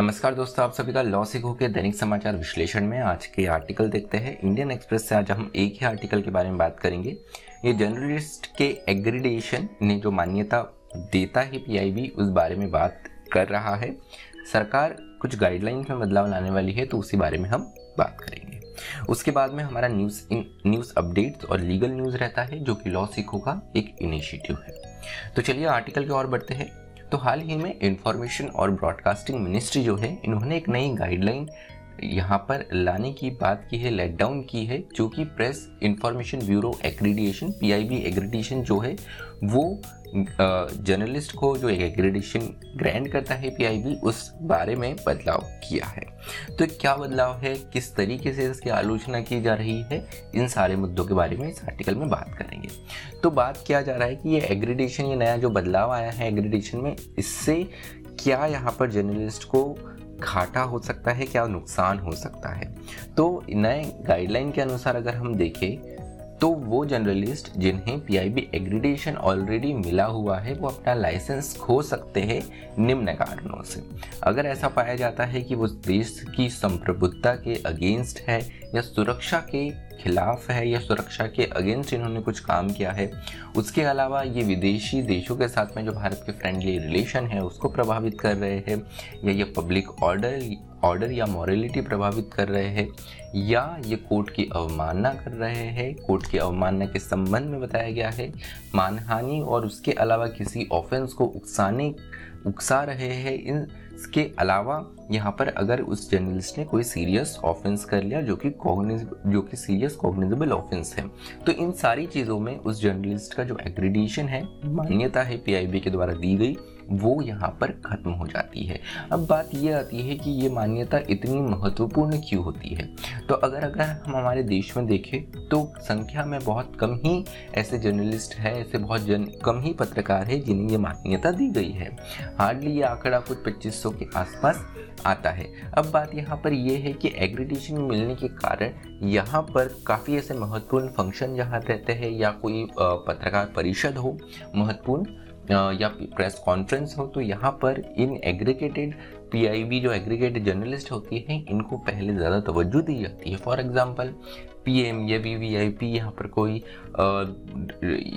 नमस्कार दोस्तों, आप सभी का लॉ सिखो के दैनिक समाचार विश्लेषण में आज के आर्टिकल देखते हैं। इंडियन एक्सप्रेस से आज हम एक ही आर्टिकल के बारे में बात करेंगे। ये जर्नलिस्ट के एग्रीडेशन ने जो मान्यता देता है पीआईबी, उस बारे में बात कर रहा है। सरकार कुछ गाइडलाइंस में बदलाव लाने वाली है तो उसी बारे में हम बात करेंगे। उसके बाद में हमारा न्यूज़ न्यूज़ अपडेट्स और लीगल न्यूज़ रहता है, जो कि लॉ सिखो का एक इनिशिएटिव है। तो चलिए आर्टिकल की ओर बढ़ते हैं। तो हाल ही में इंफॉर्मेशन और ब्रॉडकास्टिंग मिनिस्ट्री जो है इन्होंने एक नई गाइडलाइन यहाँ पर लाने की बात की है लेट डाउन की है, जो कि press information bureau accreditation PIB accreditation जो है, वो जर्नलिस्ट को जो एक एग्रेडेशन ग्रैंड करता है पीआईबी उस बारे में बदलाव किया है। तो क्या बदलाव है? किस तरीके से इसकी आलोचना की जा रही है? इन सारे मुद्दों के बारे में इस आर्टिकल में बात करेंगे। तो बात किया जा रहा है कि ये एग्रीडेशन ये नया जो बदलाव आया है एग्रीडेशन में, इससे क्या यहाँ पर जर्नलिस्ट को घाटा हो सकता है, क्या नुकसान हो सकता है? तो नए गाइडलाइन के अनुसार अगर हम देखें तो वो जर्नलिस्ट जिन्हें पीआईबी एग्रीडेशन ऑलरेडी मिला हुआ है, वो अपना लाइसेंस खो सकते हैं निम्न कारणों से। अगर ऐसा पाया जाता है कि वो देश की संप्रभुता के अगेंस्ट है या सुरक्षा के खिलाफ है या सुरक्षा के अगेंस्ट इन्होंने कुछ काम किया है, उसके अलावा ये विदेशी देशों के साथ में जो भारत के फ्रेंडली रिलेशन है, उसको प्रभावित कर रहे हैं, या ये पब्लिक ऑर्डर ऑर्डर या मॉरलिटी प्रभावित कर रहे हैं, या ये कोर्ट की अवमानना कर रहे हैं कोर्ट की अवमानना के संबंध में बताया गया है, मानहानि और उसके अलावा किसी ऑफेंस को उकसाने, उकसा रहे हैं, इन इसके अलावा यहाँ पर अगर उस जर्नलिस्ट ने कोई सीरियस ऑफेंस कर लिया जो कि जो कि सीरियस कॉग्निजेबल ऑफेंस है तो इन सारी चीज़ों में उस जर्नलिस्ट का जो एग्रीडिएशन है, मान्यता है पीआईबी के द्वारा दी गई, वो यहाँ पर ख़त्म हो जाती है। अब बात ये आती है कि ये मान्यता इतनी महत्वपूर्ण क्यों होती है? तो अगर अगर हम हमारे देश में देखें तो संख्या में बहुत कम ही ऐसे जर्नलिस्ट है, ऐसे बहुत जन, कम ही पत्रकार है जिन्हें ये मान्यता दी गई है। हार्डली ये आंकड़ा कुछ 2500 के आसपास आता है। अब बात यहाँ पर यह है कि एग्रीडेशन मिलने के कारण यहाँ पर काफ़ी ऐसे महत्वपूर्ण फ़ंक्शन जहाँ रहते हैं या कोई पत्रकार परिषद हो, महत्वपूर्ण या प्रेस कॉन्फ्रेंस हो तो यहाँ पर इन एग्रीगेटेड पीआईबी जो एग्रीगेटेड जर्नलिस्ट होती है, इनको पहले ज़्यादा तवज्जो दी जाती है। फॉर एग्जांपल पीएम या वी वी आई पी यहाँ पर कोई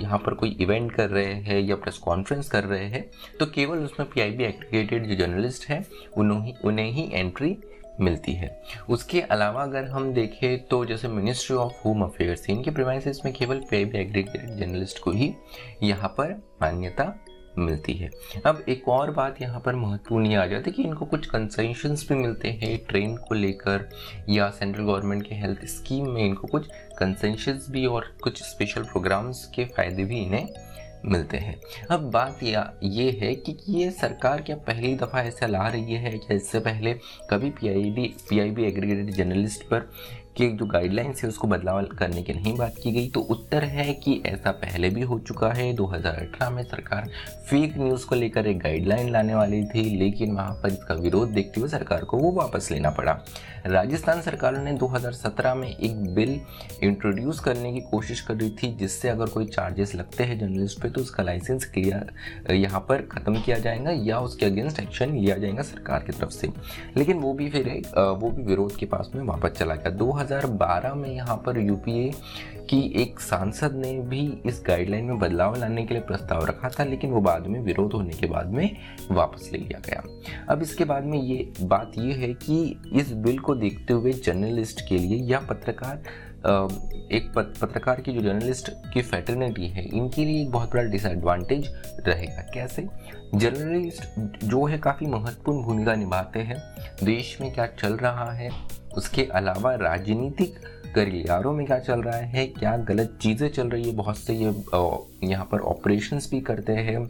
यहाँ पर कोई इवेंट कर रहे हैं या प्रेस कॉन्फ्रेंस कर रहे हैं तो केवल उसमें पी आई बी एग्रीगेटेड जो जर्नलिस्ट हैं उन्हें उन्हें ही एंट्री मिलती है। उसके अलावा अगर हम देखें तो जैसे मिनिस्ट्री ऑफ़ होम अफेयर्स इनके प्रीमाइसिस में केवल पे एग्रीगेटेड जर्नलिस्ट को ही यहाँ पर मान्यता मिलती है। अब एक और बात यहाँ पर महत्वपूर्ण ये आ जाती है कि इनको कुछ कंसेशंस भी मिलते हैं ट्रेन को लेकर या सेंट्रल गवर्नमेंट के हेल्थ स्कीम में इनको कुछ कंसेशंस भी और कुछ स्पेशल प्रोग्राम्स के फ़ायदे भी इन्हें मिलते हैं। अब बात या, ये है कि ये सरकार क्या पहली दफ़ा ऐसा ला रही है क्या इससे पहले कभी P I D P I B accredited journalist पर कि जो गाइडलाइंस है, उसको बदलाव करने की नहीं बात की गई। तो उत्तर है कि ऐसा पहले भी हो चुका है। 2018 में सरकार फेक न्यूज़ को लेकर एक गाइडलाइन लाने वाली थी, लेकिन वहाँ पर इसका विरोध देखते हुए सरकार को वो वापस लेना पड़ा। राजस्थान सरकार ने 2017 में एक बिल इंट्रोड्यूस करने की कोशिश कर रही थी, जिससे अगर कोई चार्जेस लगते हैं जर्नलिस्ट पे तो उसका लाइसेंस क्लियर यहाँ पर ख़त्म किया जाएगा या उसके अगेंस्ट एक्शन लिया जाएगा सरकार की तरफ़ से। लेकिन वो भी फिर वो भी विरोध के पास में वापस चला गया। 2012 में यहाँ पर यूपीए की एक सांसद ने भी इस गाइडलाइन में बदलाव लाने के लिए प्रस्ताव रखा था, लेकिन वो बाद में विरोध होने के बाद में वापस ले लिया गया। अब इसके बाद में ये बात ये है कि इस बिल को देखते हुए जर्नलिस्ट के लिए या पत्रकार एक पत्रकार की जो जर्नलिस्ट की फैटर्निटी है, इनके लिए एक बहुत बड़ा डिसएडवांटेज रहेगा। कैसे? जर्नलिस्ट जो है काफ़ी महत्वपूर्ण भूमिका निभाते हैं। देश में क्या चल रहा है, उसके अलावा राजनीतिक गलियारों में क्या चल रहा है, क्या गलत चीज़ें चल रही है, बहुत से ये यहाँ पर ऑपरेशंस भी करते हैं।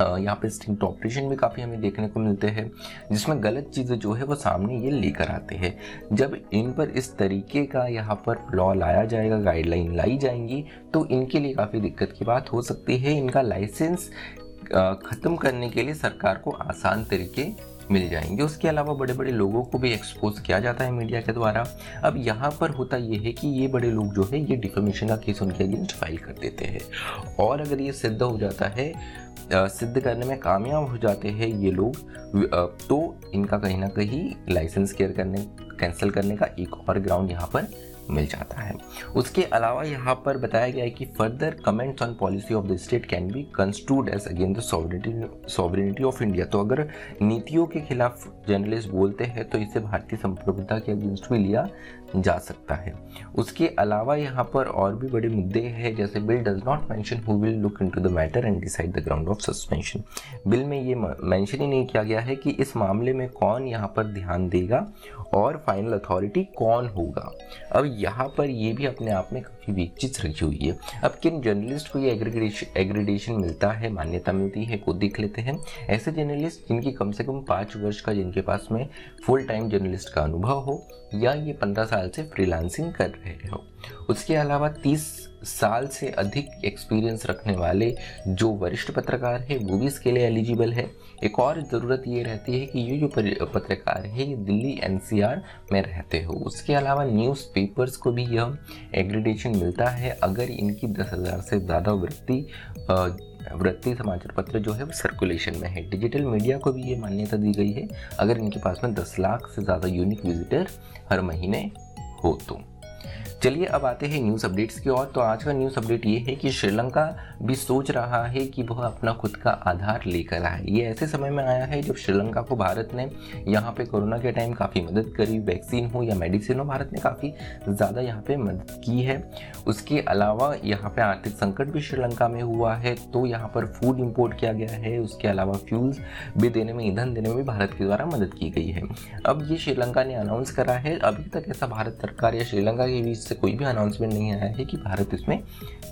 यहाँ पे स्टिंग ऑपरेशन भी काफ़ी हमें देखने को मिलते हैं, जिसमें गलत चीज़ें जो है वो सामने ये लेकर आते हैं। जब इन पर इस तरीके का यहाँ पर लॉ लाया जाएगा गाइडलाइन लाई जाएँगी तो इनके लिए काफ़ी दिक्कत की बात हो सकती है। इनका लाइसेंस ख़त्म करने के लिए सरकार को आसान तरीके मिल जाएँगे। उसके अलावा बड़े बड़े लोगों को भी एक्सपोज किया जाता है मीडिया के द्वारा। अब यहाँ पर होता ये है कि ये बड़े लोग जो है, ये डिफॉर्मेशन का केस उनके अगेंस्ट फ़ाइल कर देते हैं। और अगर ये सिद्ध हो जाता है सिद्ध करने में कामयाब हो जाते हैं ये लोग तो इनका कहीं ना कहीं लाइसेंस केयर करने कैंसिल करने का एक और ग्राउंड यहाँ पर मिल जाता है। उसके अलावा यहाँ पर बताया गया है कि further comments on policy of the state can be construed as against the sovereignty of India तो अगर नीतियों के खिलाफ जर्नलिस्ट बोलते हैं तो इसे भारतीय संप्रभुता के अगेंस्ट भी लिया जा सकता है। उसके अलावा यहाँ पर और भी बड़े मुद्दे हैं, जैसे bill does not mention who will look into the matter and decide the ground of suspension bill में ये मैंशन ही नहीं किया गया है कि इस मामले में कौन यहाँ पर ध्यान देगा और फाइनल अथॉरिटी कौन होगा। अब यहाँ पर ये भी अपने आप में काफ़ी वीक चीज़ रखी हुई है। अब किन जर्नलिस्ट को ये एग्रीडेशन एग्रीडेशन मिलता है, मान्यता मिलती है को देख लेते हैं। ऐसे जर्नलिस्ट जिनकी कम से कम पाँच वर्ष का, जिनके पास में फुल टाइम जर्नलिस्ट का अनुभव हो, या ये पंद्रह साल से फ्रीलांसिंग कर रहे हो। उसके अलावा तीस साल से अधिक एक्सपीरियंस रखने वाले जो वरिष्ठ पत्रकार है, वो भी इसके लिए एलिजिबल है। एक और ज़रूरत ये रहती है कि ये जो पत्रकार है, ये दिल्ली एनसीआर में रहते हो। उसके अलावा न्यूज़ पेपर्स को भी यह एग्रीडेशन मिलता है। अगर इनकी दस हज़ार से ज़्यादा वृत्ति वृत्ति समाचार पत्र जो है वो सर्कुलेशन में है। डिजिटल मीडिया को भी ये मान्यता दी गई है। अगर इनके पास में दस लाख से ज़्यादा यूनिक विजिटर हर महीने हो तो चलिए अब आते हैं न्यूज़ अपडेट्स की ओर। तो आज का न्यूज़ अपडेट ये है कि श्रीलंका भी सोच रहा है कि वह अपना खुद का आधार लेकर आए। ये ऐसे समय में आया है जब श्रीलंका को भारत ने यहाँ पे कोरोना के टाइम काफ़ी मदद करी वैक्सीन हो या मेडिसिन हो, भारत ने काफ़ी ज़्यादा यहाँ पे मदद की है। उसके अलावा यहाँ पे आर्थिक संकट भी श्रीलंका में हुआ है तो यहाँ पर फ़ूड इम्पोर्ट किया गया है। उसके अलावा फ्यूल्स भी देने में, ईंधन देने में भी भारत के द्वारा मदद की गई है। अब ये श्रीलंका ने अनाउंस करा है, अभी तक ऐसा भारत सरकार या श्रीलंका के बीच से कोई भी अनाउंसमेंट नहीं आया है कि भारत इसमें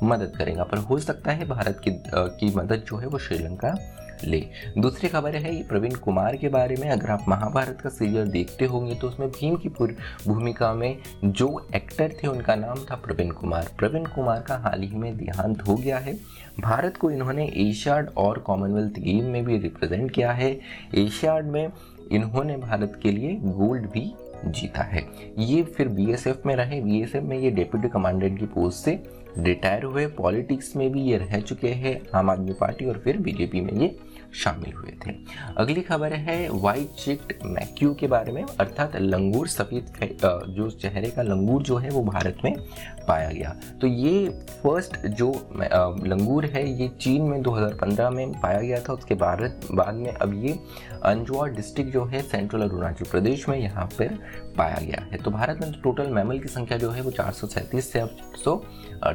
मदद करेगा, पर हो सकता है भारत की की मदद जो है वो श्रीलंका ले। दूसरी खबर है, ये प्रवीण कुमार के बारे में, अगर आप महाभारत का सीरियल देखते होंगे तो उसमें भीम की भूमिका में जो एक्टर थे उनका नाम था प्रवीण कुमार। प्रवीण कुमार का हाल ही में देहांत हो गया है। भारत को इन्होंने एशियाड और कॉमनवेल्थ गेम में भी रिप्रेजेंट किया है। एशियाड में इन्होंने भारत के लिए गोल्ड भी जीता है। ये फिर बीएसएफ में रहे। बीएसएफ में ये डेप्यूटी कमांडेंट की पोस्ट से रिटायर हुए, पॉलिटिक्स में भी ये रह चुके हैं, आम आदमी पार्टी और फिर बीजेपी में ये शामिल हुए थे। अगली खबर है वाइट चिक्ड मैक्यू के बारे में, अर्थात लंगूर सफ़ेद जो चेहरे का लंगूर जो है वो भारत में पाया गया। तो ये फ़र्स्ट जो लंगूर है, ये चीन में 2015 में पाया गया था, उसके बाद बाद में अब ये अंजुआ डिस्ट्रिक्ट जो है सेंट्रल अरुणाचल प्रदेश में यहाँ पर पाया गया है। तो भारत में टोटल मैमल की संख्या जो है वो चार सौ सैंतीस से अब सौ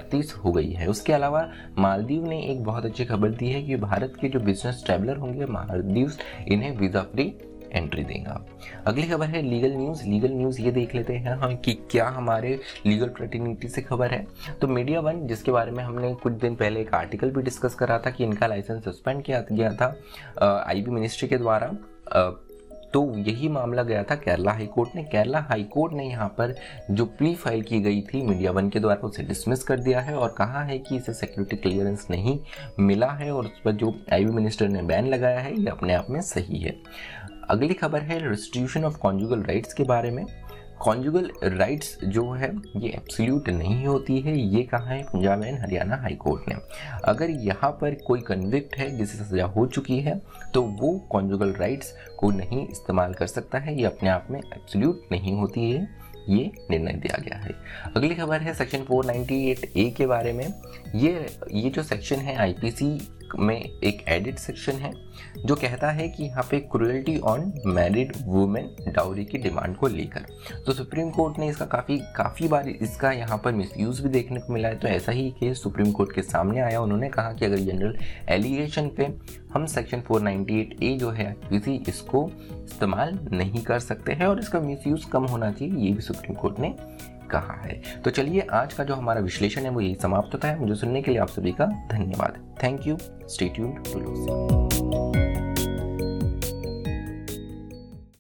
अड़तीस हो गई है। उसके अलावा मालदीव ने एक बहुत अच्छी खबर दी है कि भारत के जो बिज़नेस ट्रैवलर होंगे, मालदीव इन्हें वीज़ा फ्री एंट्री देगा। अगली खबर है लीगल न्यूज़ लीगल न्यूज़ ये देख लेते हैं हम कि क्या हमारे लीगल प्रतिनिधि से खबर है। तो मीडिया वन जिसके बारे में हमने कुछ दिन पहले एक आर्टिकल भी डिस्कस करा था कि इनका लाइसेंस सस्पेंड किया गया था आईबी मिनिस्ट्री के द्वारा। तो यही मामला गया था केरला हाई कोर्ट ने। केरला हाई कोर्ट ने यहाँ पर जो प्ली फ़ाइल की गई थी, मीडिया वन के द्वारा उसे डिसमिस कर दिया है और कहा है कि इसे सिक्योरिटी क्लियरेंस नहीं मिला है और उस पर जो आईवी मिनिस्टर ने बैन लगाया है, ये अपने आप में सही है। अगली खबर है रिस्टिट्यूशन ऑफ़ कॉन्जुगल राइट्स के बारे में। कॉन्जुगल राइट्स जो है, ये एब्सोल्यूट नहीं होती है। ये कहा है? Punjab and Haryana high court ने। अगर यहाँ पर कोई कन्विक्ट है जिसे सजा हो चुकी है तो वो कॉन्जुगल राइट्स को नहीं इस्तेमाल कर सकता है। ये अपने आप में एब्सोल्यूट नहीं होती है। ये निर्णय दिया गया है। अगली खबर है सेक्शन 498 ए के बारे में। ये ये जो सेक्शन है आईपीसी में एक एडिट सेक्शन है, जो कहता है कि यहाँ पे cruelty on married women dowry की डिमांड को लेकर। तो सुप्रीम कोर्ट ने इसका काफ़ी काफ़ी बार इसका यहाँ पर मिसयूज़ भी देखने को मिला है। तो ऐसा ही केस सुप्रीम कोर्ट के सामने आया। उन्होंने कहा कि अगर जनरल एलिगेशन पे हम सेक्शन 498 ए जो है, किसी इसको इस्तेमाल नहीं कर सकते हैं और इसका मिसयूज़ कम होना चाहिए, ये भी सुप्रीम कोर्ट ने कहा है? तो चलिए आज का जो हमारा विश्लेषण है वो यही समाप्त होता है। मुझे सुनने के लिए आप सभी का धन्यवाद। Thank you stay tuned to